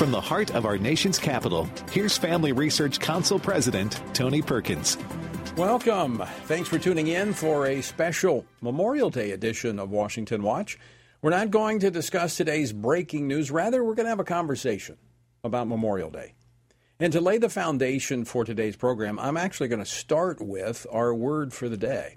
From the heart of our nation's capital, here's Family Research Council President Tony Perkins. Welcome. Thanks for tuning in for a special Memorial Day edition of Washington Watch. We're not going to discuss today's breaking news. Rather, we're going to have a conversation about Memorial Day. And to lay the foundation for today's program, I'm actually going to start with our word for the day.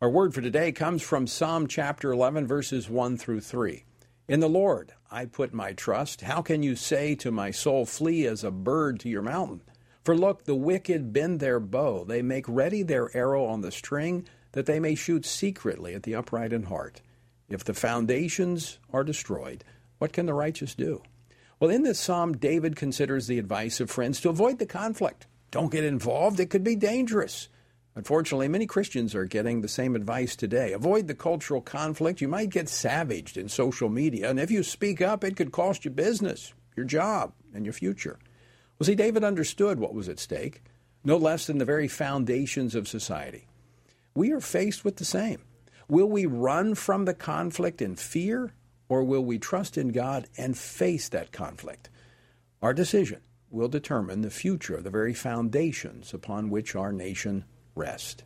Our word for today comes from Psalm chapter 11, verses 1 through 3. In the Lord I put my trust. How can you say to my soul, Flee as a bird to your mountain? For look, the wicked bend their bow. They make ready their arrow on the string, that they may shoot secretly at the upright in heart. If the foundations are destroyed, what can the righteous do? Well, in this psalm, David considers the advice of friends to avoid the conflict. Don't get involved, it could be dangerous. Unfortunately, many Christians are getting the same advice today. Avoid the cultural conflict. You might get savaged in social media, and if you speak up, it could cost you business, your job, and your future. Well, see, David understood what was at stake, no less than the very foundations of society. We are faced with the same. Will we run from the conflict in fear, or will we trust in God and face that conflict? Our decision will determine the future of the very foundations upon which our nation rest.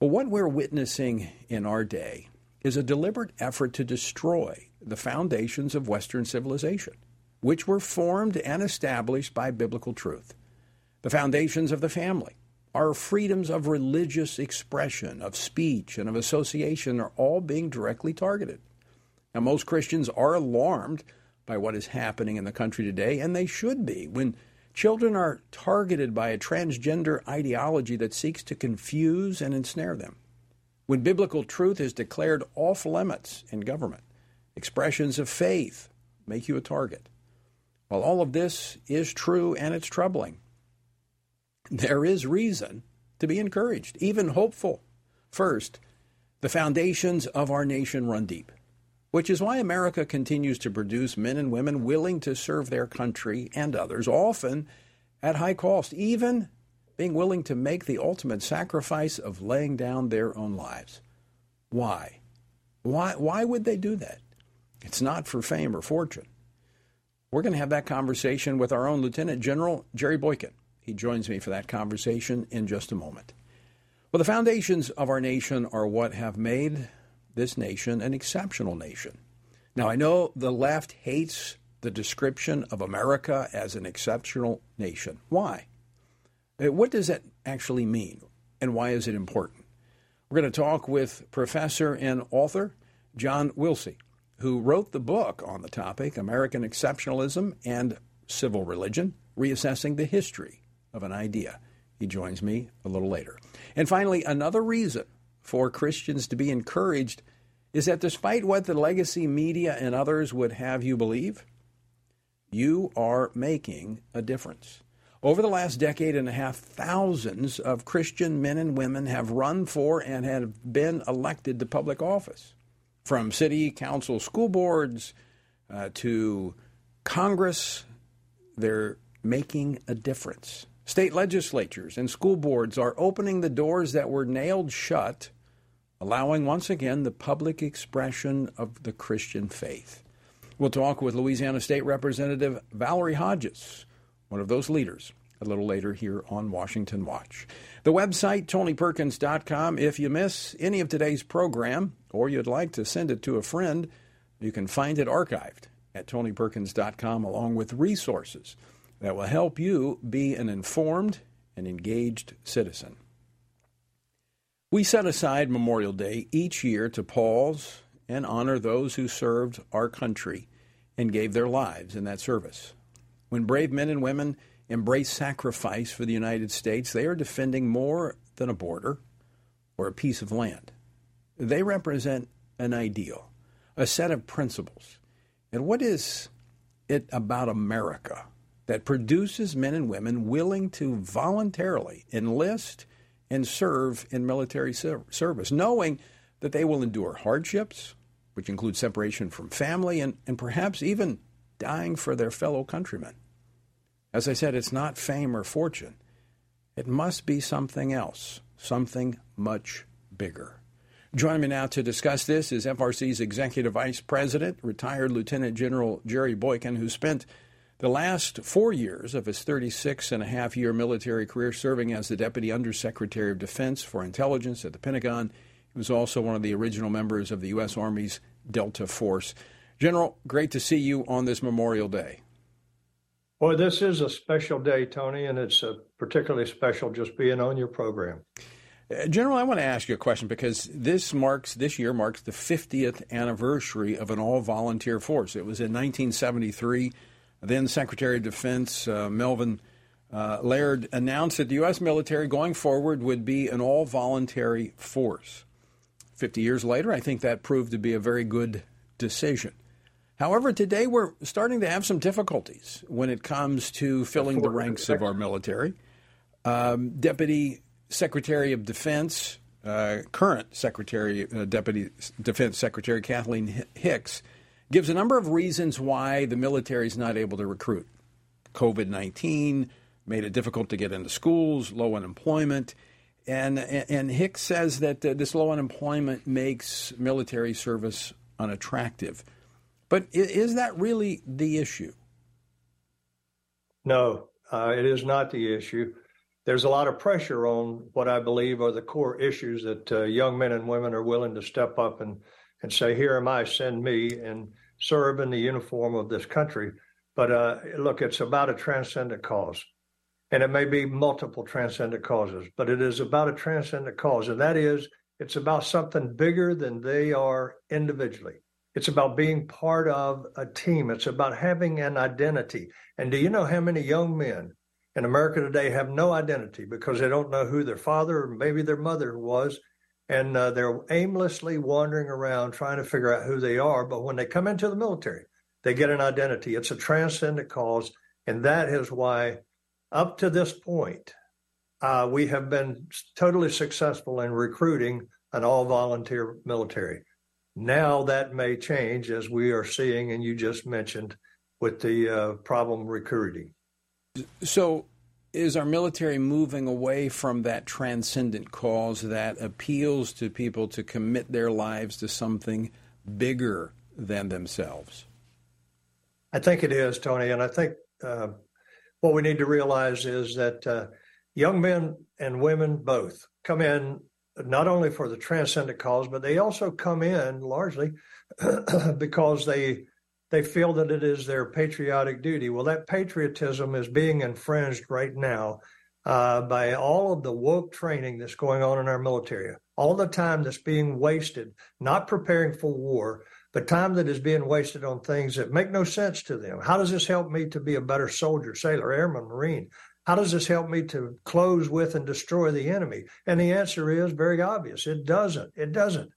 Well, what we're witnessing in our day is a deliberate effort to destroy the foundations of Western civilization, which were formed and established by biblical truth. The foundations of the family, our freedoms of religious expression, of speech, and of association are all being directly targeted. Now, most Christians are alarmed by what is happening in the country today, and they should be when Children are targeted by a transgender ideology that seeks to confuse and ensnare them. When biblical truth is declared off limits in government, expressions of faith make you a target. While all of this is true and it's troubling, there is reason to be encouraged, even hopeful. First, the foundations of our nation run deep which is why America continues to produce men and women willing to serve their country and others, often at high cost, even being willing to make the ultimate sacrifice of laying down their own lives. Why? Why, why would they do that? It's not for fame or fortune. We're going to have that conversation with our own Lieutenant General Jerry Boykin. He joins me for that conversation in just a moment. Well, the foundations of our nation are what have made this nation an exceptional nation. Now, I know the left hates the description of America as an exceptional nation. Why? Uh, what does that actually mean, and why is it important? We're going to talk with professor and author John Wilsey, who wrote the book on the topic American Exceptionalism and Civil Religion Reassessing the History of an Idea. He joins me a little later. And finally, another reason for Christians to be encouraged is that despite what the legacy media and others would have you believe, you are making a difference. Over the last decade and a half, thousands of Christian men and women have run for and have been elected to public office. From city council school boards uh, to Congress, they're making a difference. State legislatures and school boards are opening the doors that were nailed shut allowing once again the public expression of the Christian faith. We'll talk with Louisiana State Representative Valarie Hodges, one of those leaders, a little later here on Washington Watch. The website, tonyperkins.com. If you miss any of today's program or you'd like to send it to a friend, you can find it archived at tonyperkins.com along with resources that will help you be an informed and engaged citizen. We set aside Memorial Day each year to pause and honor those who served our country and gave their lives in that service. When brave men and women embrace sacrifice for the United States, they are defending more than a border or a piece of land. They represent an ideal, a set of principles. And what is it about America that produces men and women willing to voluntarily enlist and serve in military service, knowing that they will endure hardships, which include separation from family and, and perhaps even dying for their fellow countrymen. As I said, it's not fame or fortune. It must be something else, something much bigger. Joining me now to discuss this is FRC's Executive Vice President, retired Lieutenant General Jerry Boykin, who spent The last four years of his 36 and a half year military career serving as the Deputy Undersecretary of Defense for Intelligence at the Pentagon, he was also one of the original members of the U.S. Army's Delta Force. General, great to see you on this Memorial Day. Boy, this is a special day, Tony, and it's particularly special just being on your program. Uh, General, I want to ask you a question because this marks this year marks the 50th anniversary of an all-volunteer force. It was in 1973. Then Secretary of Defense uh, Melvin uh, Laird announced that the U.S. military going forward would be an all-voluntary force. 50 years later, I think that proved to be a very good decision. However, today we're starting to have some difficulties when it comes to filling the ranks of our military. Um, Deputy Secretary of Defense, uh, current Secretary, uh, Deputy Defense Secretary Kathleen Hicks, gives a number of reasons why the military is not able to recruit. COVID 19 made it difficult to get into schools, low unemployment. And, and Hicks says that uh, this low unemployment makes military service unattractive. But is that really the issue? No, uh, it is not the issue. There's a lot of pressure on what I believe are the core issues that uh, young men and women are willing to step up and, and say, Here am I, send me, and serve in the uniform of this country. But uh, look, it's about a transcendent cause. And it may be multiple transcendent causes, but it is about a transcendent cause. And that is, it's about something bigger than they are individually. It's about being part of a team. It's about having an identity. And do you know how many young men in America today have no identity because they don't know who their father or maybe their mother was? And uh, they're aimlessly wandering around trying to figure out who they are. But when they come into the military, they get an identity. It's a transcendent cause. And that is why, up to this point, uh, we have been totally successful in recruiting an all volunteer military. Now that may change as we are seeing, and you just mentioned, with the uh, problem recruiting. So, is our military moving away from that transcendent cause that appeals to people to commit their lives to something bigger than themselves? I think it is, Tony. And I think uh, what we need to realize is that uh, young men and women both come in not only for the transcendent cause, but they also come in largely because they they feel that it is their patriotic duty. Well, that patriotism is being infringed right now uh, by all of the woke training that's going on in our military, all the time that's being wasted, not preparing for war, but time that is being wasted on things that make no sense to them. How does this help me to be a better soldier, sailor, airman, marine? How does this help me to close with and destroy the enemy? And the answer is very obvious. It doesn't. It doesn't.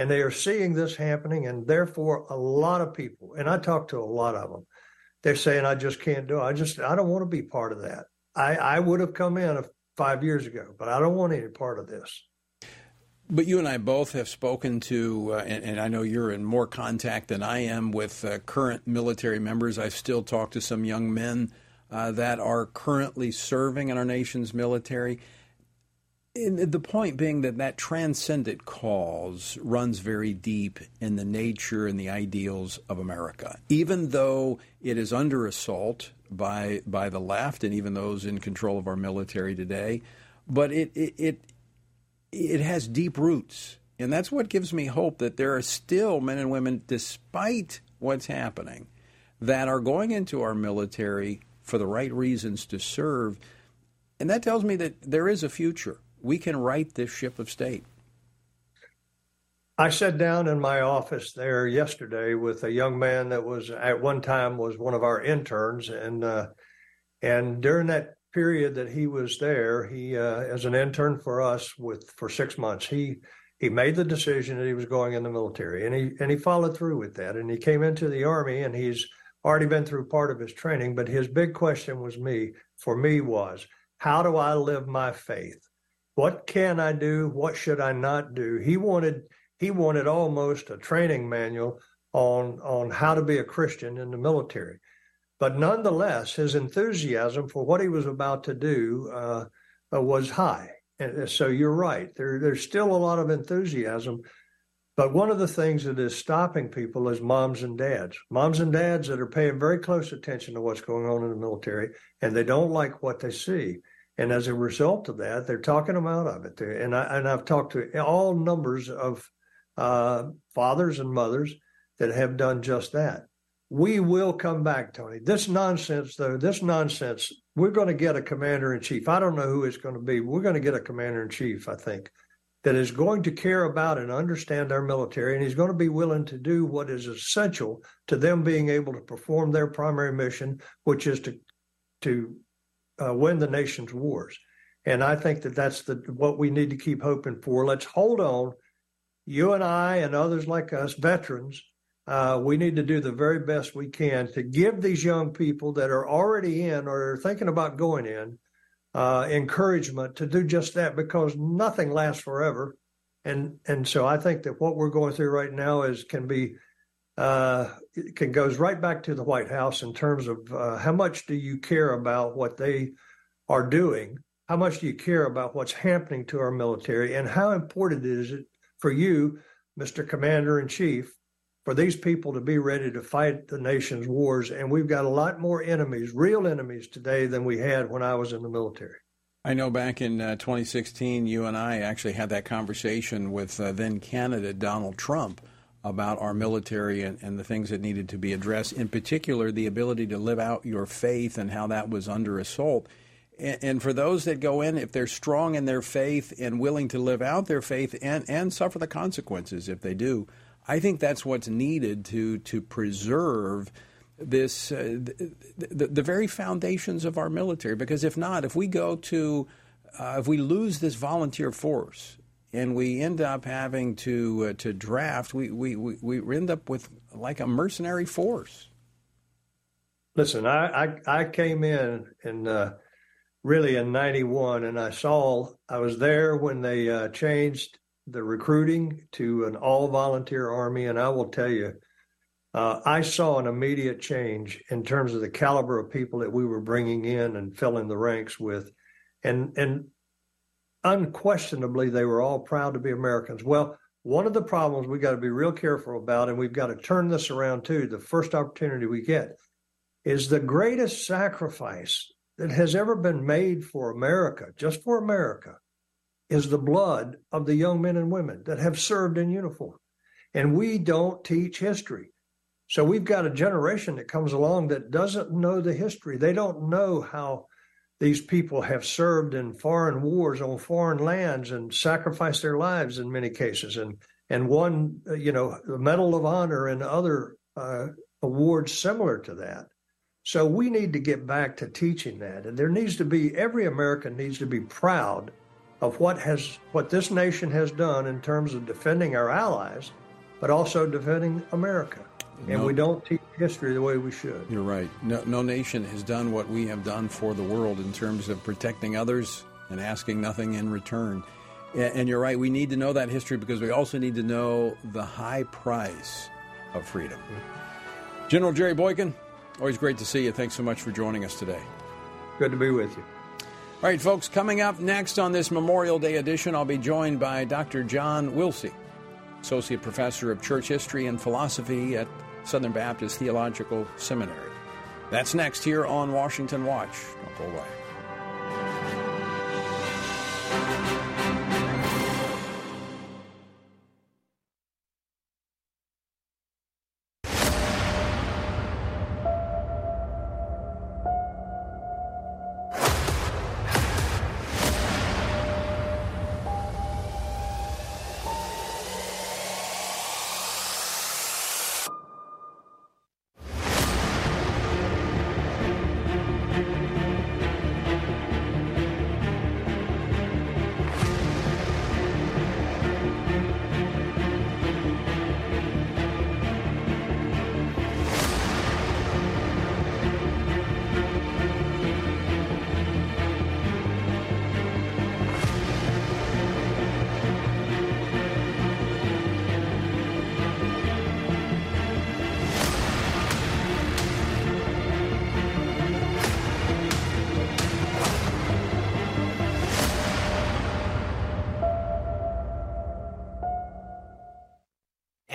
And they are seeing this happening. And therefore, a lot of people, and I talk to a lot of them, they're saying, I just can't do it. I just, I don't want to be part of that. I, I would have come in five years ago, but I don't want any part of this. But you and I both have spoken to, uh, and, and, I know you're in more contact than I am with uh, current military members. I've still talked to some young men uh, that are currently serving in our nation's military. The point being that that transcendent cause runs very deep in the nature and the ideals of America. Even though it is under assault by by the left and even those in control of our military today, but it it it, it has deep roots. And that's what gives me hope that there are still men and women, despite what's happening, that are going into our military for the right reasons to serve. And that tells me that there is a future. We can right this ship of state. I sat down in my office there yesterday with a young man that was at one time was one of our interns, and uh, and during that period that he was there, he uh, as an intern for us with for six months, he he made the decision that he was going in the military, and he and he followed through with that, and he came into the army, and he's already been through part of his training, but his big question was me for me was how do I live my faith? What can I do? What should I not do? He wanted he wanted almost a training manual on on how to be a Christian in the military. But nonetheless, his enthusiasm for what he was about to do uh, uh was high. And so you're right. There, there's still a lot of enthusiasm, But one of the things that is stopping people is moms and dads. Moms and dads that are paying very close attention to what's going on in the military and they don't like what they see. And as a result of that, they're talking them out of it. And, I, and I've talked to all numbers of uh, fathers and mothers that have done just that. We will come back, Tony. This nonsense, though, this nonsense, we're going to get a commander in chief. I don't know who it's going to be. We're going to get a commander in chief, I think, that is going to care about and understand our military, and he's going to be willing to do what is essential to them being able to perform their primary mission, which is to to uh, win the nation's wars. And I think that that's the what we need to keep hoping for. Let's hold on. You and I and others like us, veterans, uh, we need to do the very best we can to give these young people that are already in or are thinking about going in uh, encouragement to do just that because nothing lasts forever. And and so I think that what we're going through right now is can be uh, can goes right back to the White House in terms of uh, how much do you care about what they are doing? How much do you care about what's happening to our military, and how important is it for you, Mr. Commander in Chief, for these people to be ready to fight the nation's wars. And we've got a lot more enemies, real enemies today than we had when I was in the military. I know back in uh, 2016, you and I actually had that conversation with uh, then candidate Donald Trump about our military and, and, the things that needed to be addressed, in particular, the ability to live out your faith and how that was under assault. And, and for those that go in, if they're strong in their faith and willing to live out their faith and, and suffer the consequences if they do, I think that's what's needed to to preserve this uh, the, the, the, very foundations of our military. Because if not, if we go to uh, if we lose this volunteer force and we end up having to uh, to draft, we, we, we, we end up with like a mercenary force. Listen, I I, I came in and uh, really in '91, and I saw I was there when they uh, changed the recruiting to an all volunteer army. And I will tell you, uh, I saw an immediate change in terms of the caliber of people that we were bringing in and filling the ranks with. And, and unquestionably, they were all proud to be Americans. Well, one of the problems we got to be real careful about, and we've got to turn this around too, the first opportunity we get, is the greatest sacrifice that has ever been made for America, just for America, is the blood of the young men and women that have served in uniform. And we don't teach history. So we've got a generation that comes along that doesn't know the history. They don't know how these people have served in foreign wars on foreign lands and sacrificed their lives in many cases. And and won you know the medal of honor and other uh, awards similar to that. So we need to get back to teaching that. And there needs to be every american needs to be proud of what has what this nation has done in terms of defending our allies, but also defending America. And no, we don't teach history the way we should. You're right. No, no nation has done what we have done for the world in terms of protecting others and asking nothing in return. And you're right, we need to know that history because we also need to know the high price of freedom. General Jerry Boykin, always great to see you. Thanks so much for joining us today. Good to be with you. All right, folks, coming up next on this Memorial Day edition, I'll be joined by Dr. John Wilsey, Associate Professor of Church History and Philosophy at Southern Baptist Theological Seminary. That's next here on Washington Watch. Don't go away.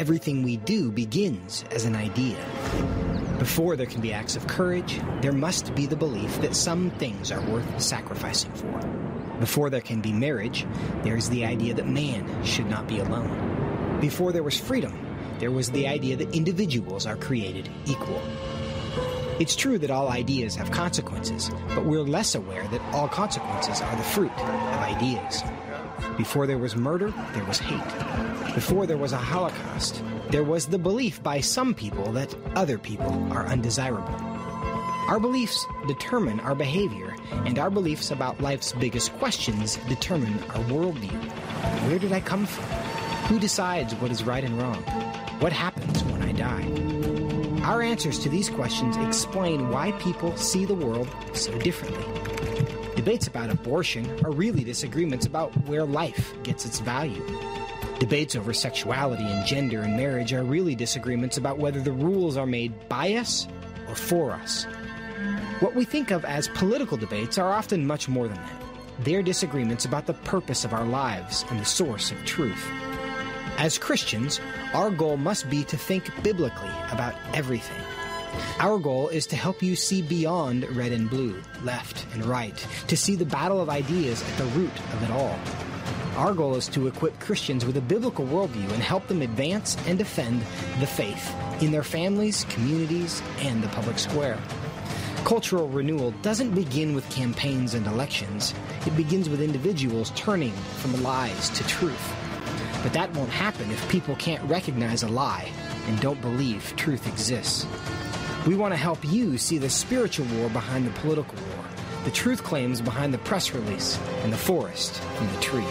Everything we do begins as an idea. Before there can be acts of courage, there must be the belief that some things are worth sacrificing for. Before there can be marriage, there is the idea that man should not be alone. Before there was freedom, there was the idea that individuals are created equal. It's true that all ideas have consequences, but we're less aware that all consequences are the fruit of ideas. Before there was murder, there was hate. Before there was a Holocaust, there was the belief by some people that other people are undesirable. Our beliefs determine our behavior, and our beliefs about life's biggest questions determine our worldview. Where did I come from? Who decides what is right and wrong? What happens when I die? Our answers to these questions explain why people see the world so differently. Debates about abortion are really disagreements about where life gets its value. Debates over sexuality and gender and marriage are really disagreements about whether the rules are made by us or for us. What we think of as political debates are often much more than that. They're disagreements about the purpose of our lives and the source of truth. As Christians, our goal must be to think biblically about everything. Our goal is to help you see beyond red and blue, left and right, to see the battle of ideas at the root of it all. Our goal is to equip Christians with a biblical worldview and help them advance and defend the faith in their families, communities, and the public square. Cultural renewal doesn't begin with campaigns and elections. It begins with individuals turning from lies to truth. But that won't happen if people can't recognize a lie and don't believe truth exists. We want to help you see the spiritual war behind the political war, the truth claims behind the press release, and the forest from the trees.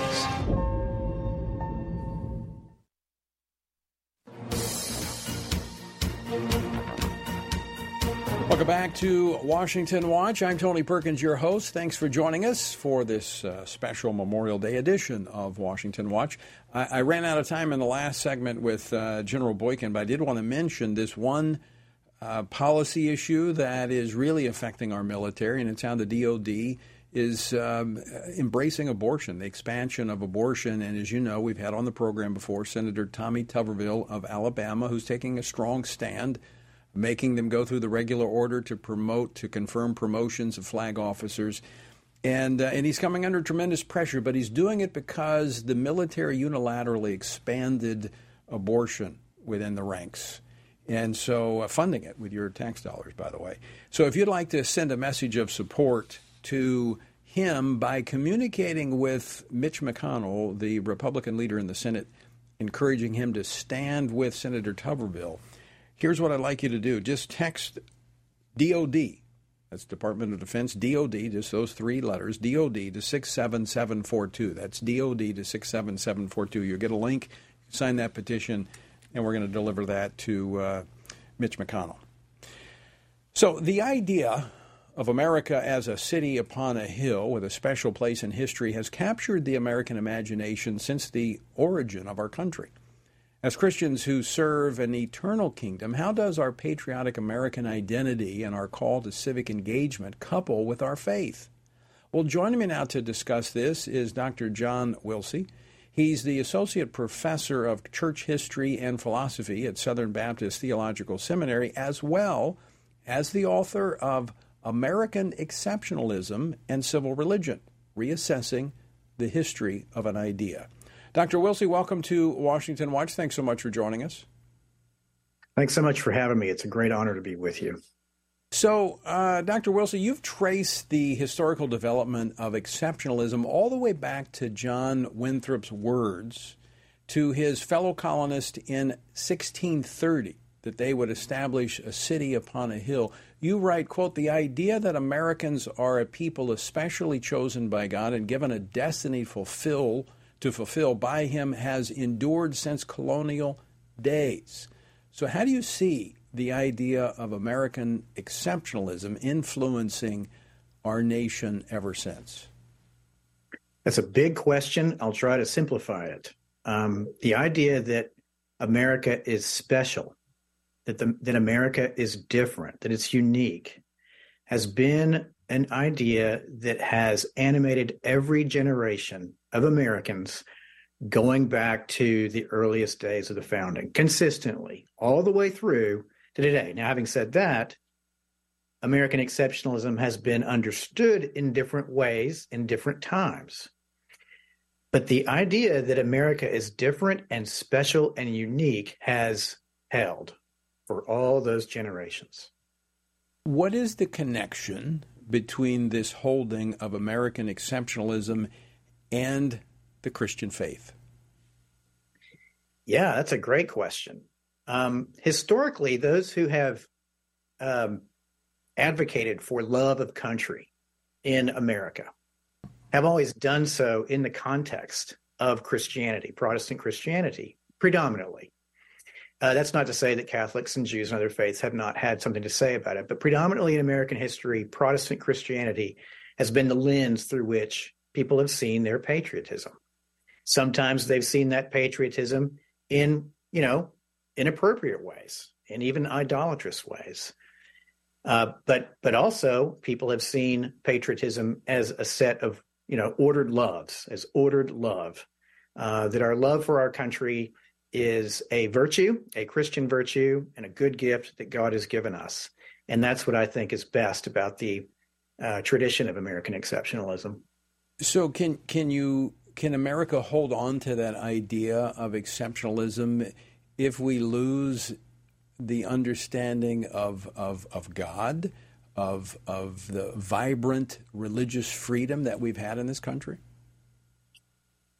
Welcome back to Washington Watch. I'm Tony Perkins, your host. Thanks for joining us for this uh, special Memorial Day edition of Washington Watch. I, I, ran out of time in the last segment with uh, General Boykin, but I did want to mention this one uh, policy issue that is really affecting our military, and it's how the DoD is um, embracing abortion, the expansion of abortion. And as you know, we've had on the program before Senator Tommy Tuberville of Alabama, who's taking a strong stand, making them go through the regular order to promote, to confirm promotions of flag officers. And, uh, and he's coming under tremendous pressure, but he's doing it because the military unilaterally expanded abortion within the ranks. And so, uh, funding it with your tax dollars, by the way. So, if you'd like to send a message of support to him by communicating with Mitch McConnell, the Republican leader in the Senate, encouraging him to stand with Senator Tuberville, here's what I'd like you to do just text DOD. That's Department of Defense, DOD, just those three letters, DOD to 67742. That's DOD to 67742. You'll get a link, sign that petition and we're going to deliver that to uh, Mitch McConnell. So, the idea of America as a city upon a hill with a special place in history has captured the American imagination since the origin of our country. As Christians who serve an eternal kingdom, how does our patriotic American identity and our call to civic engagement couple with our faith? Well, joining me now to discuss this is Dr. John Wilsey. He's the Associate Professor of Church History and Philosophy at Southern Baptist Theological Seminary, as well as the author of American Exceptionalism and Civil Religion Reassessing the History of an Idea. Dr. Wilsey, welcome to Washington Watch. Thanks so much for joining us. Thanks so much for having me. It's a great honor to be with you. So, uh, Dr. Wilson, you've traced the historical development of exceptionalism all the way back to John Winthrop's words to his fellow colonists in 1630 that they would establish a city upon a hill. You write, quote, the idea that Americans are a people especially chosen by God and given a destiny fulfill to fulfill by him has endured since colonial days. So how do you see the idea of American exceptionalism influencing our nation ever since? That's a big question. I'll try to simplify it. Um, the idea that America is special, that the, that America is different, that it's unique, has been an idea that has animated every generation of Americans going back to the earliest days of the founding consistently all the way through to today. Now, having said that, American exceptionalism has been understood in different ways in different times. But the idea that America is different and special and unique has held for all those generations. What is the connection between this holding of American exceptionalism and the Christian faith? Yeah, that's a great question. Um, historically, those who have um, advocated for love of country in America have always done so in the context of Christianity, Protestant Christianity, predominantly. Uh, that's not to say that Catholics and Jews and other faiths have not had something to say about it, but predominantly in American history, Protestant Christianity has been the lens through which people have seen their patriotism. Sometimes they've seen that patriotism in, you know, inappropriate ways and even idolatrous ways. Uh, but but also people have seen patriotism as a set of you know ordered loves, as ordered love. Uh, that our love for our country is a virtue, a Christian virtue, and a good gift that God has given us. And that's what I think is best about the uh, tradition of American exceptionalism. So can can you can America hold on to that idea of exceptionalism if we lose the understanding of of, of God, of of the vibrant religious freedom that we've had in this country?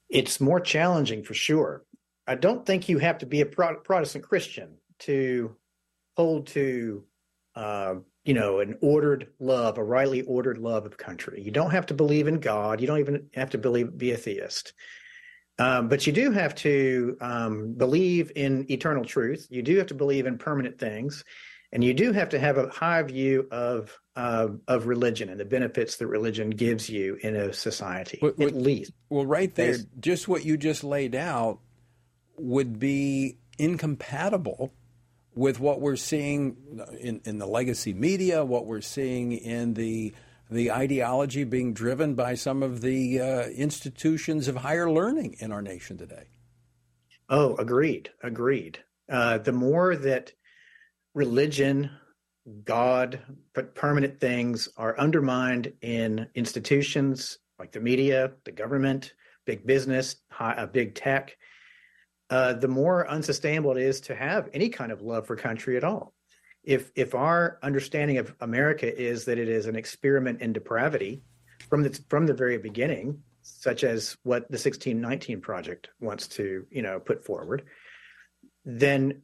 It's more challenging for sure. I don't think you have to be a Protestant Christian to hold to, uh, you know, an ordered love, a rightly ordered love of country. You don't have to believe in God. You don't even have to believe be a theist. Um, but you do have to um, believe in eternal truth. You do have to believe in permanent things, and you do have to have a high view of uh, of religion and the benefits that religion gives you in a society. Well, at least, well, right there, just what you just laid out would be incompatible with what we're seeing in, in the legacy media, what we're seeing in the the ideology being driven by some of the uh, institutions of higher learning in our nation today. Oh, agreed, agreed. Uh, the more that religion, God, but permanent things are undermined in institutions like the media, the government, big business, high, uh, big tech, uh, the more unsustainable it is to have any kind of love for country at all. If if our understanding of America is that it is an experiment in depravity from the from the very beginning, such as what the 1619 project wants to you know put forward, then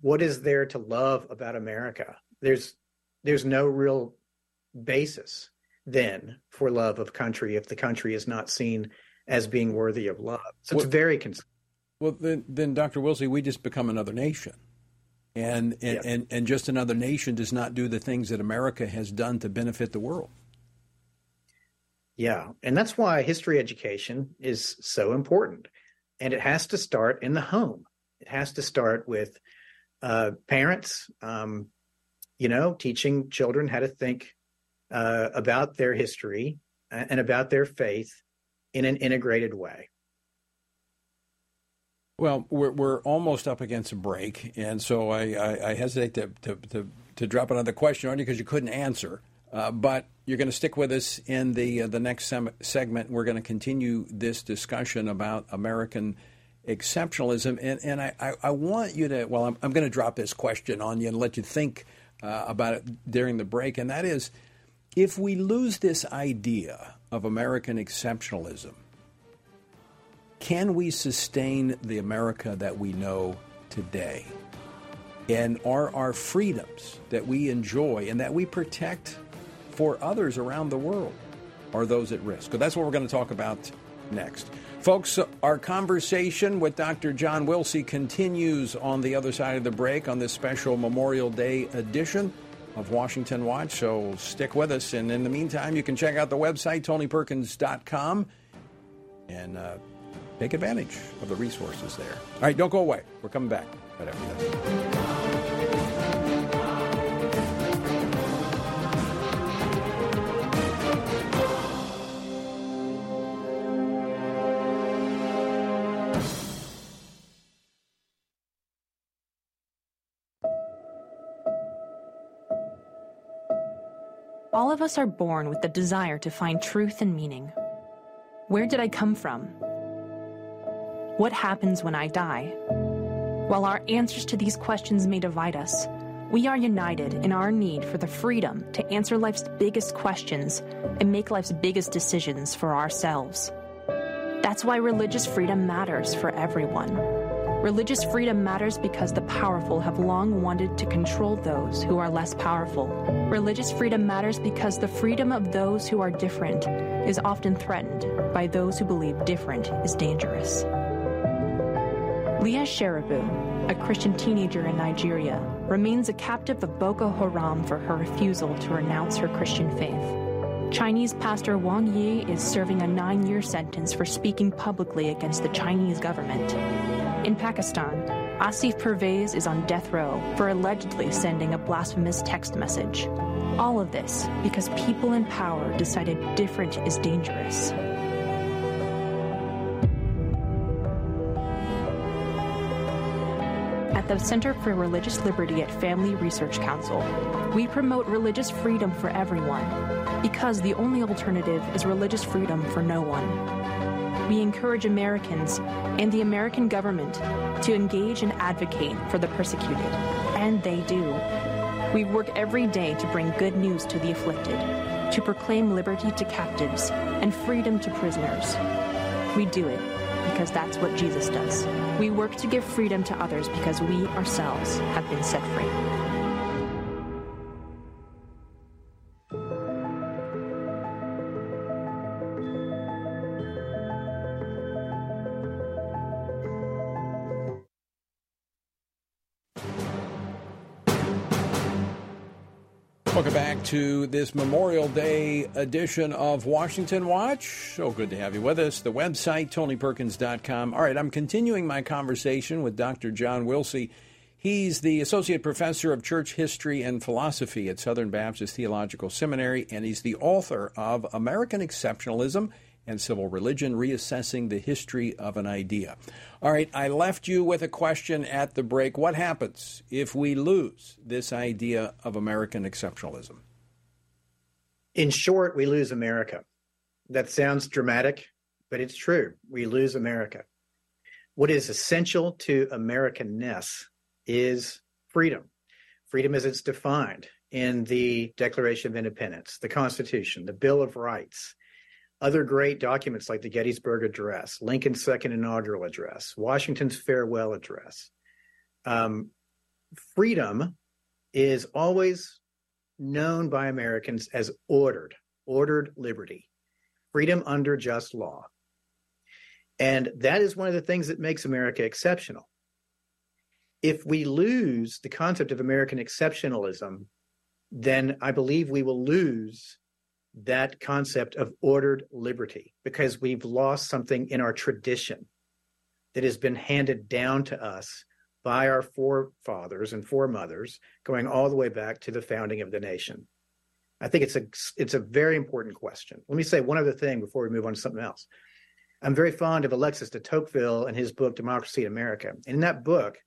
what is there to love about America? There's there's no real basis then for love of country if the country is not seen as being worthy of love. So it's very concerning. Well, then, then Dr. Wilsey, we just become another nation. And, and, yep. and, and just another nation does not do the things that America has done to benefit the world. Yeah. And that's why history education is so important. And it has to start in the home. It has to start with uh, parents, um, you know, teaching children how to think uh, about their history and about their faith in an integrated way. Well, we're, we're almost up against a break, and so I, I, I hesitate to, to, to, to, drop another question on you because you couldn't answer. Uh, but you're going to stick with us in the uh, the next sem- segment. We're going to continue this discussion about American exceptionalism, and and I, I, I want you to. Well, I'm, I'm going to drop this question on you and let you think uh, about it during the break, and that is, if we lose this idea of American exceptionalism can we sustain the America that we know today? And are our freedoms that we enjoy and that we protect for others around the world, are those at risk? So that's what we're going to talk about next. Folks, our conversation with Dr. John Wilsey continues on the other side of the break on this special Memorial Day edition of Washington Watch. So stick with us. And in the meantime, you can check out the website, tonyperkins.com, and uh, Take advantage of the resources there. All right, don't go away. We're coming back right after this. All of us are born with the desire to find truth and meaning. Where did I come from? What happens when I die? While our answers to these questions may divide us, we are united in our need for the freedom to answer life's biggest questions and make life's biggest decisions for ourselves. That's why religious freedom matters for everyone. Religious freedom matters because the powerful have long wanted to control those who are less powerful. Religious freedom matters because the freedom of those who are different is often threatened by those who believe different is dangerous. Leah Sharibu, a Christian teenager in Nigeria, remains a captive of Boko Haram for her refusal to renounce her Christian faith. Chinese pastor Wang Yi is serving a nine year sentence for speaking publicly against the Chinese government. In Pakistan, Asif Pervez is on death row for allegedly sending a blasphemous text message. All of this because people in power decided different is dangerous. The Center for Religious Liberty at Family Research Council, we promote religious freedom for everyone because the only alternative is religious freedom for no one. We encourage Americans and the American government to engage and advocate for the persecuted, and they do. We work every day to bring good news to the afflicted, to proclaim liberty to captives and freedom to prisoners. We do it because that's what Jesus does. We work to give freedom to others because we ourselves have been set free. To this Memorial Day edition of Washington Watch. So good to have you with us. The website, tonyperkins.com. All right, I'm continuing my conversation with Dr. John Wilsey. He's the Associate Professor of Church History and Philosophy at Southern Baptist Theological Seminary, and he's the author of American Exceptionalism and Civil Religion Reassessing the History of an Idea. All right, I left you with a question at the break. What happens if we lose this idea of American exceptionalism? In short, we lose America. That sounds dramatic, but it's true. We lose America. What is essential to Americanness is freedom. Freedom as it's defined in the Declaration of Independence, the Constitution, the Bill of Rights, other great documents like the Gettysburg Address, Lincoln's second inaugural address, Washington's farewell address. Um, freedom is always known by Americans as ordered, ordered liberty, freedom under just law. And that is one of the things that makes America exceptional. If we lose the concept of American exceptionalism, then I believe we will lose that concept of ordered liberty because we've lost something in our tradition that has been handed down to us by our forefathers and foremothers going all the way back to the founding of the nation. I think it's a it's a very important question. Let me say one other thing before we move on to something else. I'm very fond of Alexis de Tocqueville and his book Democracy in America. And in that book,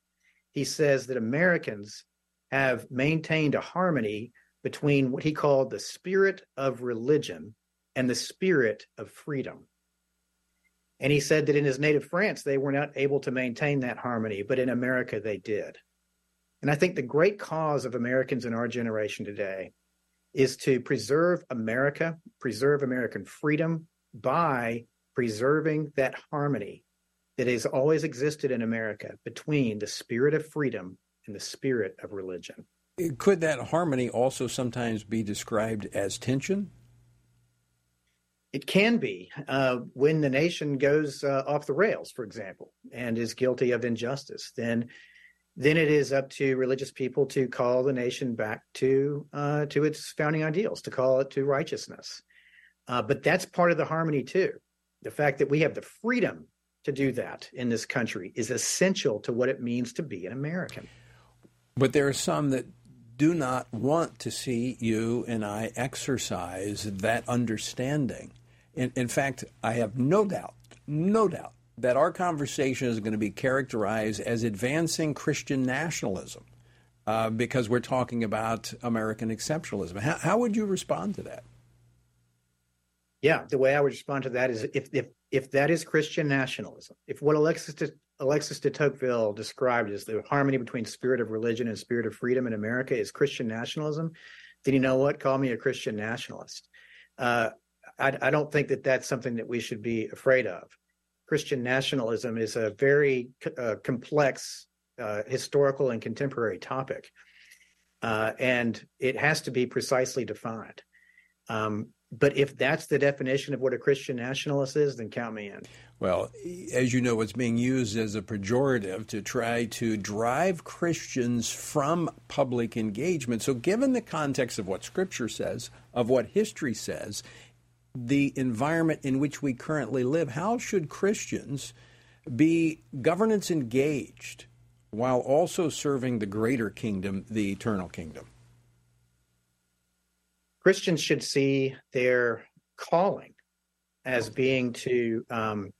he says that Americans have maintained a harmony between what he called the spirit of religion and the spirit of freedom. And he said that in his native France, they were not able to maintain that harmony, but in America, they did. And I think the great cause of Americans in our generation today is to preserve America, preserve American freedom by preserving that harmony that has always existed in America between the spirit of freedom and the spirit of religion. Could that harmony also sometimes be described as tension? It can be uh, when the nation goes uh, off the rails, for example, and is guilty of injustice. Then, then it is up to religious people to call the nation back to uh, to its founding ideals, to call it to righteousness. Uh, but that's part of the harmony too. The fact that we have the freedom to do that in this country is essential to what it means to be an American. But there are some that do not want to see you and I exercise that understanding. In, in fact, I have no doubt, no doubt, that our conversation is going to be characterized as advancing Christian nationalism. uh, because we're talking about American exceptionalism. How, how would you respond to that? Yeah, the way I would respond to that is if if if that is Christian nationalism, if what Alexis de, Alexis de Tocqueville described as the harmony between spirit of religion and spirit of freedom in America is Christian nationalism, then you know what? Call me a Christian nationalist. Uh, I, I don't think that that's something that we should be afraid of. Christian nationalism is a very uh, complex uh, historical and contemporary topic, uh, and it has to be precisely defined. Um, but if that's the definition of what a Christian nationalist is, then count me in. Well, as you know, it's being used as a pejorative to try to drive Christians from public engagement. So, given the context of what Scripture says, of what history says, the environment in which we currently live, how should Christians be governance engaged while also serving the greater kingdom, the eternal kingdom? Christians should see their calling as being to, um,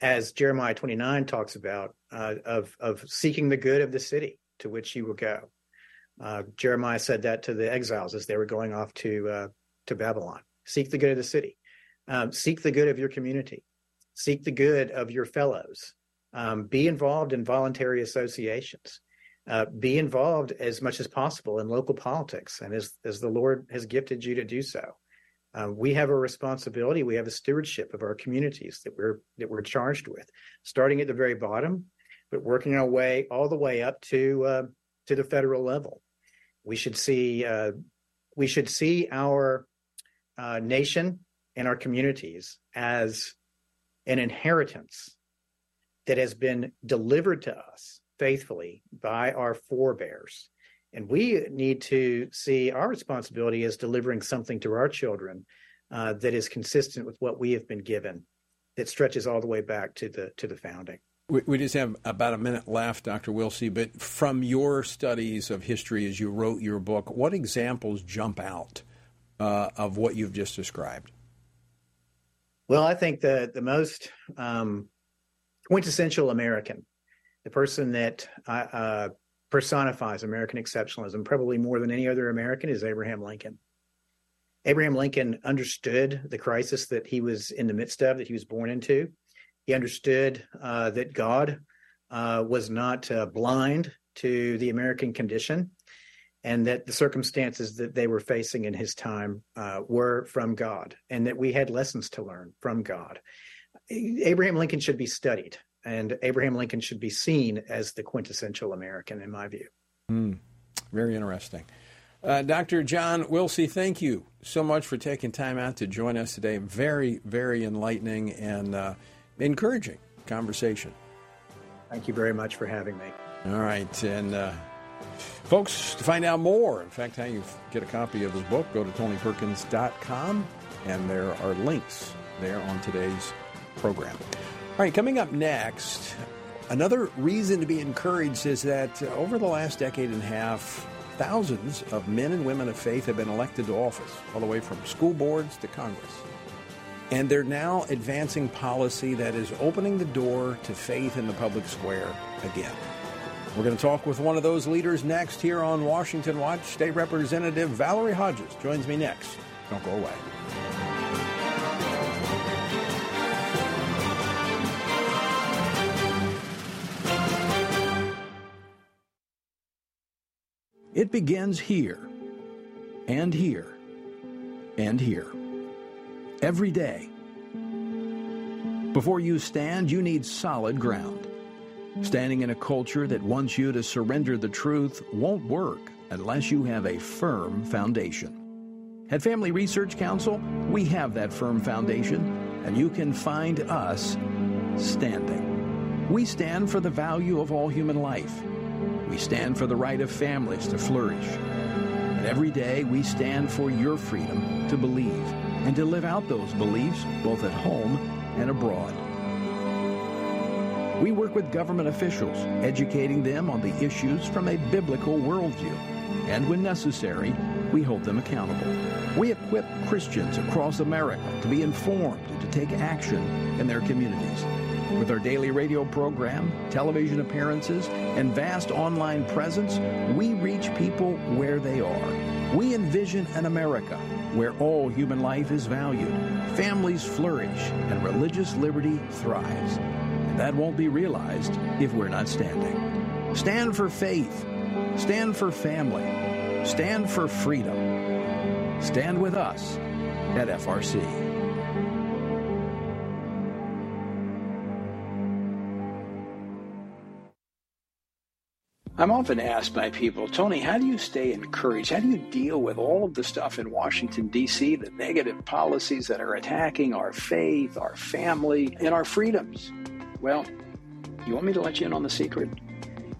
as Jeremiah 29 talks about, uh, of, of seeking the good of the city to which you will go. Uh, Jeremiah said that to the exiles as they were going off to uh, to Babylon. Seek the good of the city. Um, seek the good of your community. Seek the good of your fellows. Um, be involved in voluntary associations. Uh, be involved as much as possible in local politics, and as as the Lord has gifted you to do so. Uh, we have a responsibility. We have a stewardship of our communities that we're that we're charged with, starting at the very bottom, but working our way all the way up to uh, to the federal level. We should see uh, we should see our uh, nation and our communities as an inheritance that has been delivered to us faithfully by our forebears. And we need to see our responsibility as delivering something to our children uh, that is consistent with what we have been given, that stretches all the way back to the to the founding. We, we just have about a minute left, Dr. Wilsey. But from your studies of history as you wrote your book, what examples jump out uh, of what you've just described? Well, I think the the most um, quintessential American, the person that uh, uh, personifies American exceptionalism probably more than any other American, is Abraham Lincoln. Abraham Lincoln understood the crisis that he was in the midst of, that he was born into. He understood uh, that God uh, was not uh, blind to the American condition and that the circumstances that they were facing in his time uh, were from God, and that we had lessons to learn from God. Abraham Lincoln should be studied, and Abraham Lincoln should be seen as the quintessential American, in my view. Mm, very interesting. Uh, Dr. John Wilsey, thank you so much for taking time out to join us today. Very, very enlightening and uh, encouraging conversation. Thank you very much for having me. All right. And uh, Folks, to find out more, in fact, how you get a copy of his book, go to tonyperkins.com, and there are links there on today's program. All right, coming up next, another reason to be encouraged is that uh, over the last decade and a half, thousands of men and women of faith have been elected to office, all the way from school boards to Congress. And they're now advancing policy that is opening the door to faith in the public square again. We're going to talk with one of those leaders next here on Washington Watch. State Representative Valarie Hodges joins me next. Don't go away. It begins here, and here, and here. Every day. Before you stand, you need solid ground. Standing in a culture that wants you to surrender the truth won't work unless you have a firm foundation. At Family Research Council, we have that firm foundation, and you can find us standing. We stand for the value of all human life. We stand for the right of families to flourish. And every day we stand for your freedom to believe and to live out those beliefs both at home and abroad. We work with government officials, educating them on the issues from a biblical worldview. And when necessary, we hold them accountable. We equip Christians across America to be informed and to take action in their communities. With our daily radio program, television appearances, and vast online presence, we reach people where they are. We envision an America where all human life is valued, families flourish, and religious liberty thrives. That won't be realized if we're not standing. Stand for faith. Stand for family. Stand for freedom. Stand with us at FRC. I'm often asked by people, Tony, how do you stay encouraged? How do you deal with all of the stuff in Washington, D.C., the negative policies that are attacking our faith, our family, and our freedoms? Well, you want me to let you in on the secret?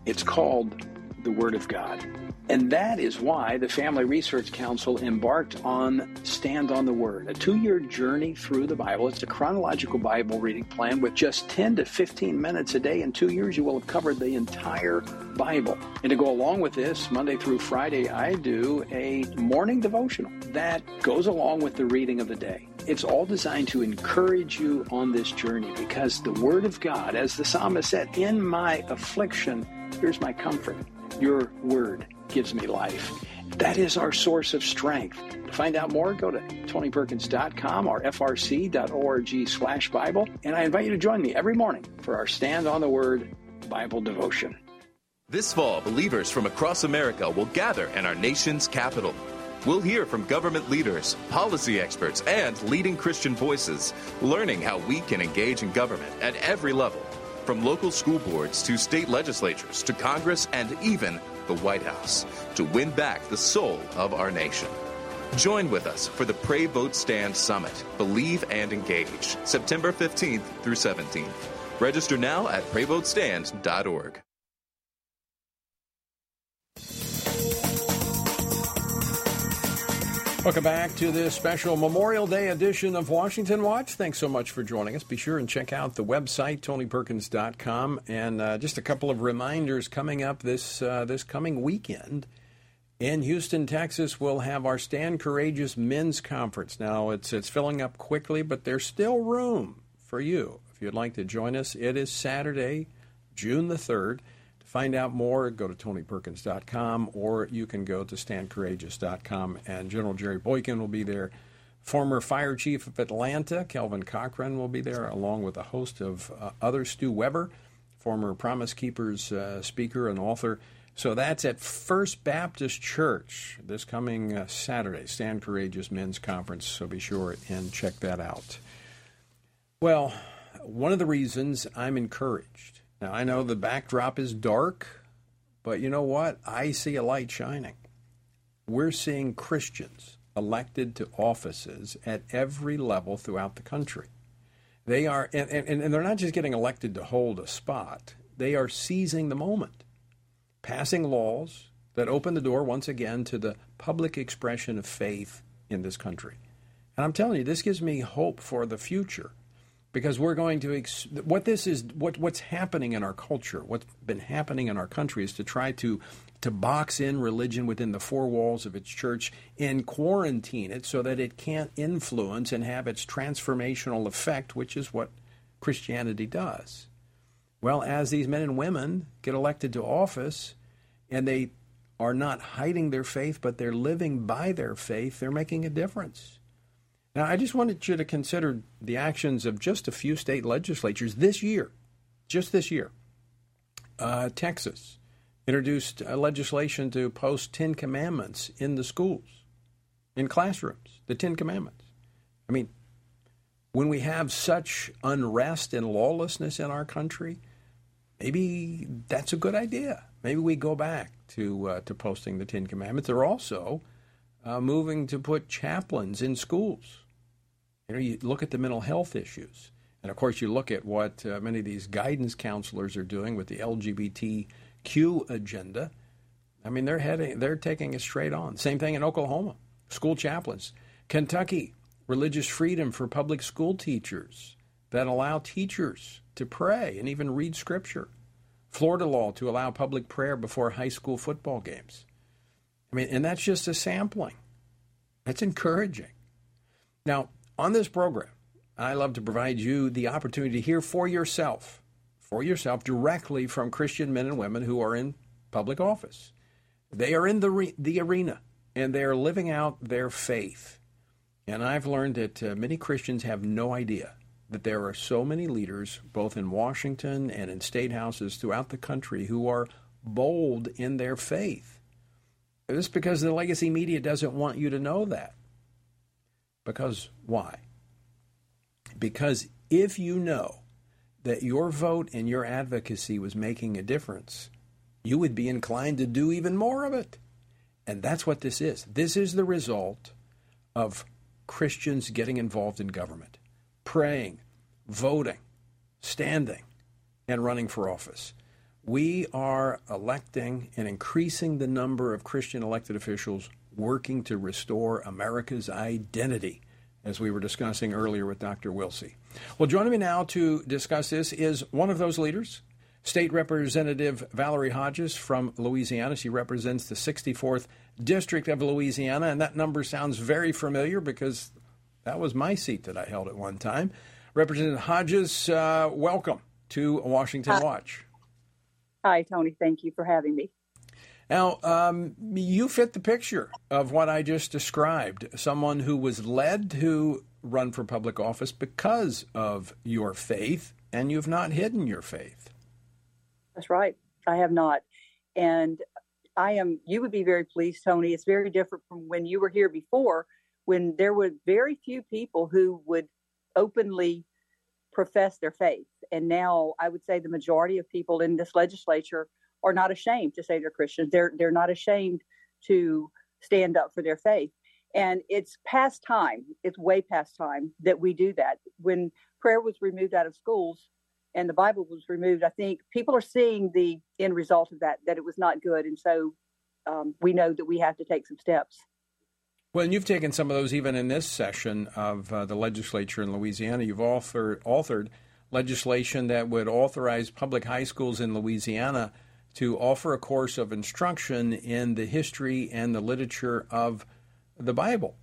It's called the Word of God. And that is why the Family Research Council embarked on Stand on the Word, a two year journey through the Bible. It's a chronological Bible reading plan with just 10 to 15 minutes a day. In two years, you will have covered the entire Bible. And to go along with this, Monday through Friday, I do a morning devotional that goes along with the reading of the day. It's all designed to encourage you on this journey because the Word of God, as the psalmist said, in my affliction, here's my comfort. Your Word gives me life. That is our source of strength. To find out more, go to tonyperkins.com or frc.org slash Bible. And I invite you to join me every morning for our Stand on the Word Bible devotion. This fall, believers from across America will gather in our nation's capital. We'll hear from government leaders, policy experts, and leading Christian voices, learning how we can engage in government at every level, from local school boards to state legislatures to Congress and even the White House to win back the soul of our nation. Join with us for the Pray Vote Stand Summit. Believe and engage. September 15th through 17th. Register now at prayvotestand.org. Welcome back to this special Memorial Day edition of Washington Watch. Thanks so much for joining us. Be sure and check out the website, tonyperkins.com. And uh, just a couple of reminders coming up this, uh, this coming weekend. In Houston, Texas, we'll have our Stand Courageous Men's Conference. Now, it's, it's filling up quickly, but there's still room for you. If you'd like to join us, it is Saturday, June the 3rd. Find out more, go to tonyperkins.com, or you can go to standcourageous.com. And General Jerry Boykin will be there. Former Fire Chief of Atlanta, Kelvin Cochran, will be there, along with a host of uh, others. Stu Weber, former Promise Keepers uh, speaker and author. So that's at First Baptist Church this coming uh, Saturday, Stand Courageous Men's Conference. So be sure and check that out. Well, one of the reasons I'm encouraged now, I know the backdrop is dark, but you know what? I see a light shining. We're seeing Christians elected to offices at every level throughout the country. They are, and, and, and they're not just getting elected to hold a spot, they are seizing the moment, passing laws that open the door once again to the public expression of faith in this country. And I'm telling you, this gives me hope for the future because we're going to ex- what this is what what's happening in our culture what's been happening in our country is to try to to box in religion within the four walls of its church and quarantine it so that it can't influence and have its transformational effect which is what Christianity does. Well as these men and women get elected to office and they are not hiding their faith but they're living by their faith they're making a difference now, I just wanted you to consider the actions of just a few state legislatures this year, just this year. Uh, Texas introduced legislation to post Ten Commandments in the schools, in classrooms, the Ten Commandments. I mean, when we have such unrest and lawlessness in our country, maybe that's a good idea. Maybe we go back to uh, to posting the Ten Commandments. There are also uh, moving to put chaplains in schools. You know, you look at the mental health issues, and of course, you look at what uh, many of these guidance counselors are doing with the LGBTQ agenda. I mean, they're heading, they're taking it straight on. Same thing in Oklahoma, school chaplains. Kentucky, religious freedom for public school teachers that allow teachers to pray and even read scripture. Florida law to allow public prayer before high school football games. I mean, and that's just a sampling. That's encouraging. Now, on this program, I love to provide you the opportunity to hear for yourself, for yourself directly from Christian men and women who are in public office. They are in the, re- the arena and they are living out their faith. And I've learned that uh, many Christians have no idea that there are so many leaders, both in Washington and in state houses throughout the country, who are bold in their faith. This because the legacy media doesn't want you to know that. Because why? Because if you know that your vote and your advocacy was making a difference, you would be inclined to do even more of it. And that's what this is. This is the result of Christians getting involved in government, praying, voting, standing, and running for office. We are electing and increasing the number of Christian elected officials working to restore America's identity as we were discussing earlier with Dr. Wilsey. Well, joining me now to discuss this is one of those leaders, State Representative Valarie Hodges from Louisiana. She represents the 64th District of Louisiana, and that number sounds very familiar because that was my seat that I held at one time. Representative Hodges, uh, welcome to Washington Hi. Watch. Hi, Tony. Thank you for having me. Now, um, you fit the picture of what I just described someone who was led to run for public office because of your faith, and you've not hidden your faith. That's right. I have not. And I am, you would be very pleased, Tony. It's very different from when you were here before, when there were very few people who would openly profess their faith. And now I would say the majority of people in this legislature are not ashamed to say they're Christians. They're they're not ashamed to stand up for their faith. And it's past time, it's way past time that we do that. When prayer was removed out of schools and the Bible was removed, I think people are seeing the end result of that, that it was not good. And so um, we know that we have to take some steps. Well, and you've taken some of those even in this session of uh, the legislature in Louisiana. You've authored, authored legislation that would authorize public high schools in Louisiana to offer a course of instruction in the history and the literature of the Bible.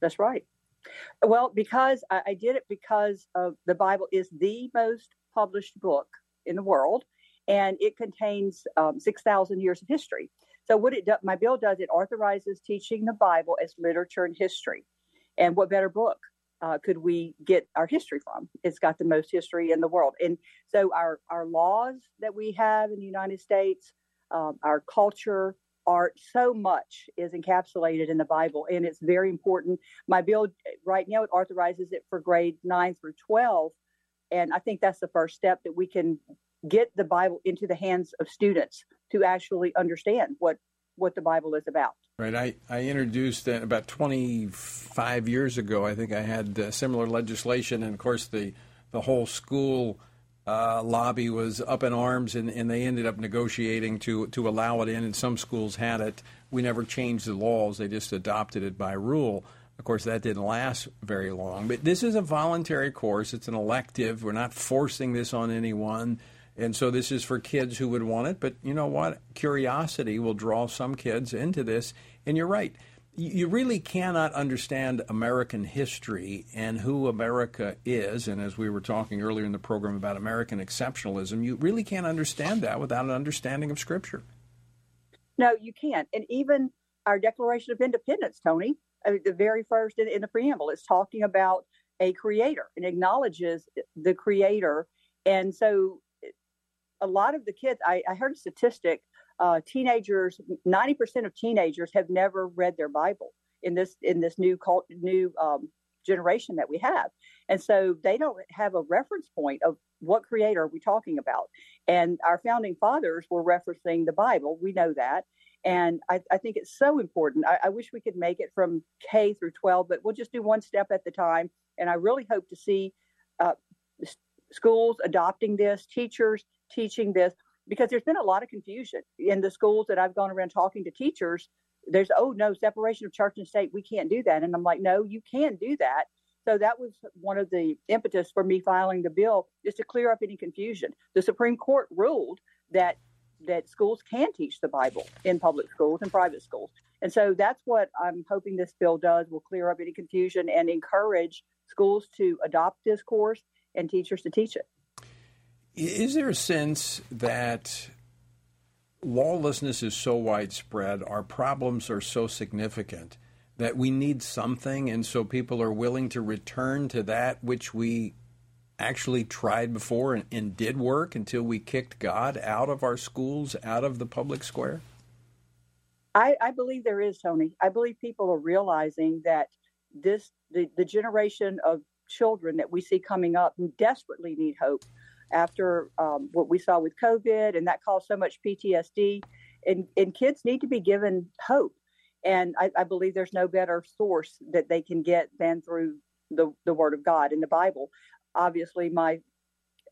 That's right. Well, because I, I did it because of the Bible is the most published book in the world, and it contains um, six thousand years of history. So what it do, my bill does, it authorizes teaching the Bible as literature and history. And what better book uh, could we get our history from? It's got the most history in the world. And so our, our laws that we have in the United States, um, our culture, art, so much is encapsulated in the Bible. And it's very important. My bill right now, it authorizes it for grade 9 through 12. And I think that's the first step that we can get the Bible into the hands of students to actually understand what what the Bible is about. Right. I, I introduced uh, about 25 years ago, I think I had uh, similar legislation, and of course, the, the whole school uh, lobby was up in arms, and, and they ended up negotiating to, to allow it in, and some schools had it. We never changed the laws, they just adopted it by rule. Of course, that didn't last very long. But this is a voluntary course, it's an elective. We're not forcing this on anyone. And so this is for kids who would want it. But you know what? Curiosity will draw some kids into this. And you're right. You really cannot understand American history and who America is. And as we were talking earlier in the program about American exceptionalism, you really can't understand that without an understanding of Scripture. No, you can't. And even our Declaration of Independence, Tony, I mean, the very first in, in the preamble, is talking about a creator and acknowledges the creator. And so a lot of the kids, I, I heard a statistic, uh, teenagers, 90% of teenagers have never read their Bible in this, in this new cult, new um, generation that we have. And so they don't have a reference point of what creator are we talking about. And our founding fathers were referencing the Bible. We know that. And I, I think it's so important. I, I, wish we could make it from K through 12, but we'll just do one step at the time. And I really hope to see uh, schools adopting this, teachers teaching this because there's been a lot of confusion in the schools that I've gone around talking to teachers. There's, oh, no, separation of church and state, we can't do that. And I'm like, no, you can do that. So that was one of the impetus for me filing the bill, is to clear up any confusion. The Supreme Court ruled that that schools can teach the Bible in public schools and private schools. And so that's what I'm hoping this bill does will clear up any confusion and encourage schools to adopt this course and teachers to teach it. Is there a sense that lawlessness is so widespread, our problems are so significant that we need something, and so people are willing to return to that which we actually tried before and, and did work until we kicked God out of our schools, out of the public square? I, I believe there is, Tony. I believe people are realizing that this the, the generation of children that we see coming up desperately need hope after um, what we saw with COVID, and that caused so much PTSD. And, and kids need to be given hope. And I, I believe there's no better source that they can get than through the, the Word of God in the Bible. Obviously, my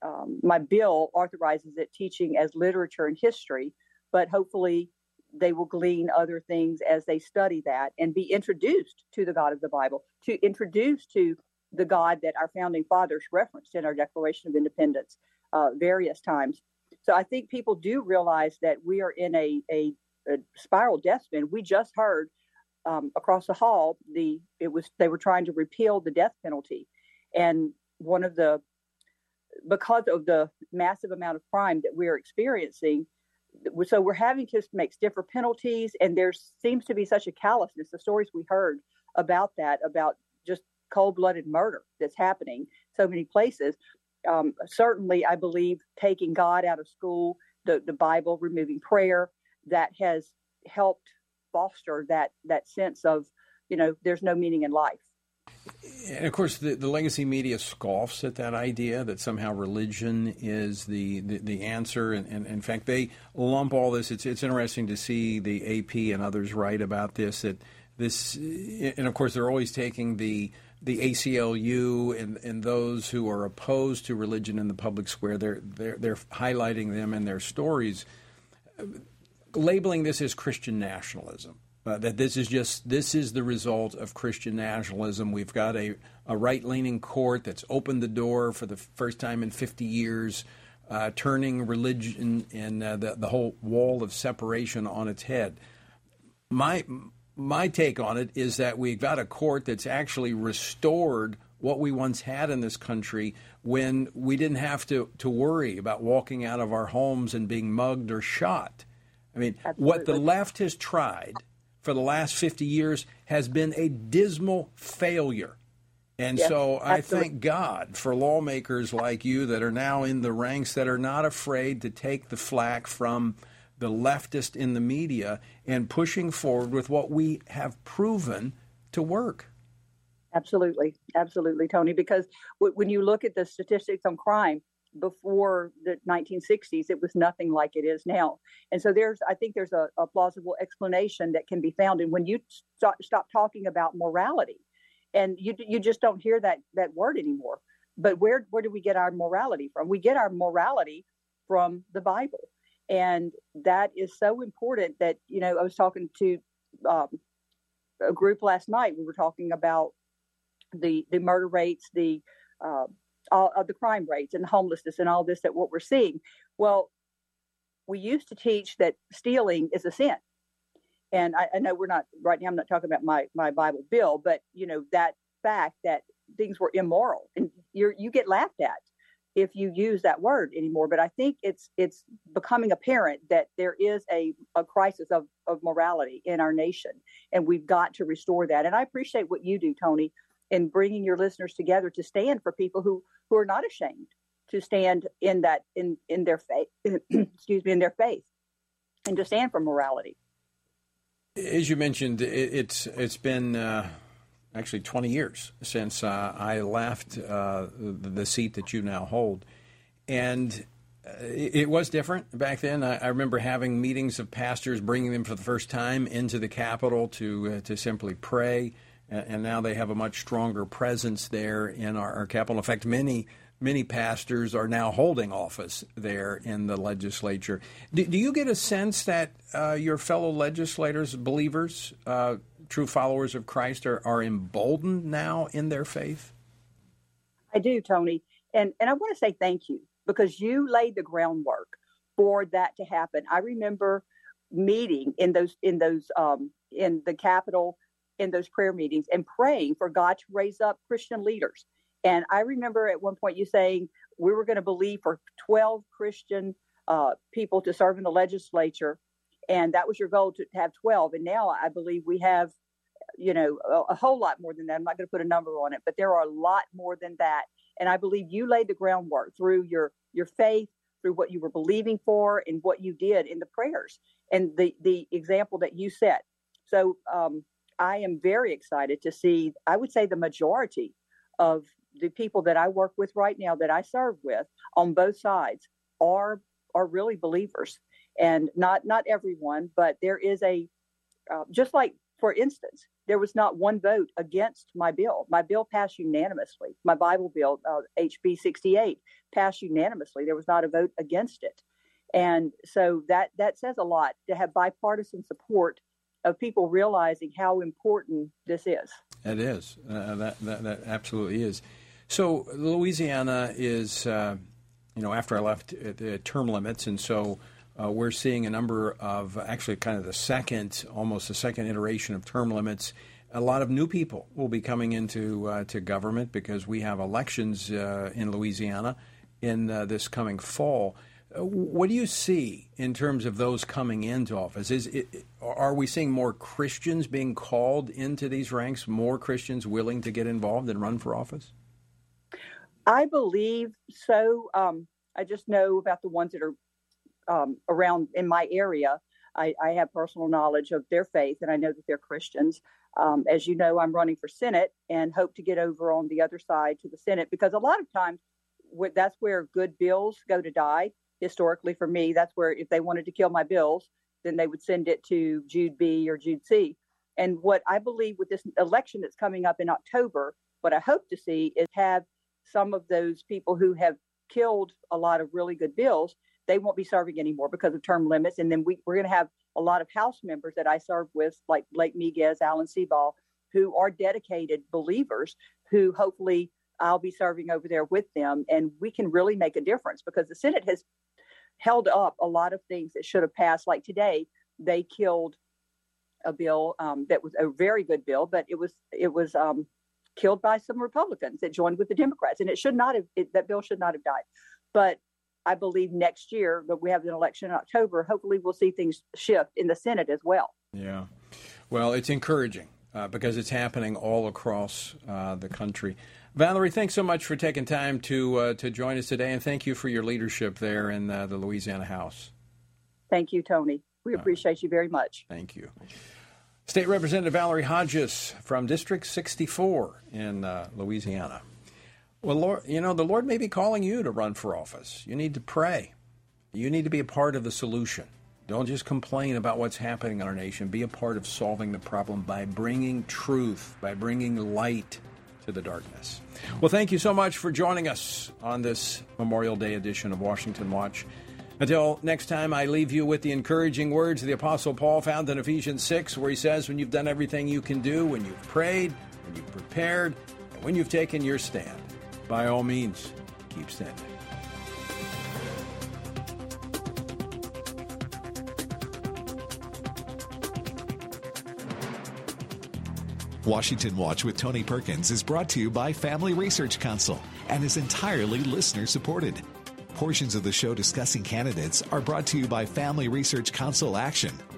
um, my bill authorizes it teaching as literature and history, but hopefully they will glean other things as they study that and be introduced to the God of the Bible, to introduce to the God that our founding fathers referenced in our Declaration of Independence uh, various times. So I think people do realize that we are in a, a, a spiral death spin. We just heard um, across the hall the it was they were trying to repeal the death penalty, and one of the because of the massive amount of crime that we are experiencing, so we're having to make stiffer penalties, and there seems to be such a callousness. The stories we heard about that, about just cold-blooded murder that's happening so many places. Um, certainly, I believe taking God out of school, the the Bible, removing prayer, that has helped foster that that sense of, you know, there's no meaning in life. And of course, the, the legacy media scoffs at that idea that somehow religion is the, the, the answer. And, and, in fact, they lump all this. It's, it's interesting to see the AP and others write about this. That this, and of course, they're always taking the the ACLU and, and those who are opposed to religion in the public square. They're they're, they're highlighting them in their stories, labeling this as Christian nationalism. Uh, that this is just this is the result of Christian nationalism. We've got a, a right leaning court that's opened the door for the first time in 50 years, uh, turning religion and uh, the, the whole wall of separation on its head. My my take on it is that we've got a court that's actually restored what we once had in this country when we didn't have to, to worry about walking out of our homes and being mugged or shot. I mean, Absolutely. what the left has tried for the last 50 years has been a dismal failure. And yes, so I absolutely. thank God for lawmakers like you that are now in the ranks that are not afraid to take the flack from the leftist in the media and pushing forward with what we have proven to work. Absolutely. Absolutely, Tony. Because w- when you look at the statistics on crime, before the 1960s, it was nothing like it is now. And so there's, I think there's a, a plausible explanation that can be found. And when you stop, stop talking about morality, and you you just don't hear that that word anymore. But where where do we get our morality from? We get our morality from the Bible, and that is so important. That you know, I was talking to um, a group last night. We were talking about the the murder rates, the uh, all of the crime rates and homelessness and all this that what we're seeing. Well, we used to teach that stealing is a sin. And I, I know we're not right now. I'm not talking about my my Bible bill, but you know that fact that things were immoral and you're you get laughed at if you use that word anymore. But I think it's it's becoming apparent that there is a, a crisis of, of morality in our nation, and we've got to restore that. And I appreciate what you do, Tony, in bringing your listeners together to stand for people who who are not ashamed to stand in that in in their faith excuse me in their faith and to stand for morality as you mentioned it, it's it's been uh, actually 20 years since uh, I left uh, the, seat that you now hold and uh, it, was different back then. I, remember having meetings of pastors, bringing them for the first time into the Capitol to uh, to simply pray and now they have a much stronger presence there in our, our capital. In fact, many many pastors are now holding office there in the legislature. Do, do you get a sense that uh, your fellow legislators, believers, uh, true followers of Christ, are, are emboldened now in their faith? I do, Tony, and and I want to say thank you because you laid the groundwork for that to happen. I remember meeting in those in those um, in the Capitol in those prayer meetings and praying for God to raise up Christian leaders. And I remember at one point you saying we were going to believe for 12 Christian uh, people to serve in the legislature, and that was your goal to, have 12. And now I believe we have, you know, a, a whole lot more than that. I'm not going to put a number on it, but there are a lot more than that. And I believe you laid the groundwork through your your faith, through what you were believing for, and what you did in the prayers and the the example that you set. So um, I am very excited to see. I would say the majority of the people that I work with right now, that I serve with on both sides, are are really believers, and not not everyone, but there is a uh, just like for instance, there was not one vote against my bill. My bill passed unanimously. My Bible bill, uh, HB 68, passed unanimously. There was not a vote against it, and so that that says a lot to have bipartisan support of people realizing how important this is. It is. Uh, that, that, that absolutely is. So Louisiana is, uh, you know, after I left, uh, the term limits, and so uh, we're seeing a number of actually kind of the second, almost the second iteration of term limits. A lot of new people will be coming into uh, to government because we have elections uh, in Louisiana in this coming fall. What do you see in terms of those coming into office? Is it, are we seeing more Christians being called into these ranks? More Christians willing to get involved and run for office? I believe so. Um, I just know about the ones that are um, around in my area. I, I, have personal knowledge of their faith, and I know that they're Christians. Um, as you know, I'm running for Senate and hope to get over on the other side to the Senate because a lot of times that's where good bills go to die historically for me, that's where if they wanted to kill my bills, then they would send it to Jude B or Jude C. And what I believe with this election that's coming up in October, what I hope to see is have some of those people who have killed a lot of really good bills, they won't be serving anymore because of term limits. And then we, we're going to have a lot of House members that I serve with, like Blake Miguez, Alan Seabaugh, who are dedicated believers who hopefully I'll be serving over there with them. And we can really make a difference because the Senate has held up a lot of things that should have passed. Like today, they killed a bill um, that was a very good bill, but it was it was um, killed by some Republicans that joined with the Democrats, and it should not have it, that bill should not have died. But I believe next year that we have an election in October, hopefully we'll see things shift in the Senate as well. Yeah, well, it's encouraging uh, because it's happening all across uh, the country. Valarie, thanks so much for taking time to uh, to join us today, and thank you for your leadership there in uh, the Louisiana House. Thank you, Tony. We appreciate you very much. Thank you. State Representative Valarie Hodges from District 64 in uh, Louisiana. Well, Lord, you know, the Lord may be calling you to run for office. You need to pray. You need to be a part of the solution. Don't just complain about what's happening in our nation. Be a part of solving the problem by bringing truth, by bringing light to the darkness. Well, thank you so much for joining us on this Memorial Day edition of Washington Watch. Until next time, I leave you with the encouraging words of the Apostle Paul found in Ephesians 6, where he says, When you've done everything you can do, when you've prayed, when you've prepared, and when you've taken your stand, by all means, keep standing. Washington Watch with Tony Perkins is brought to you by Family Research Council and is entirely listener supported. Portions of the show discussing candidates are brought to you by Family Research Council Action.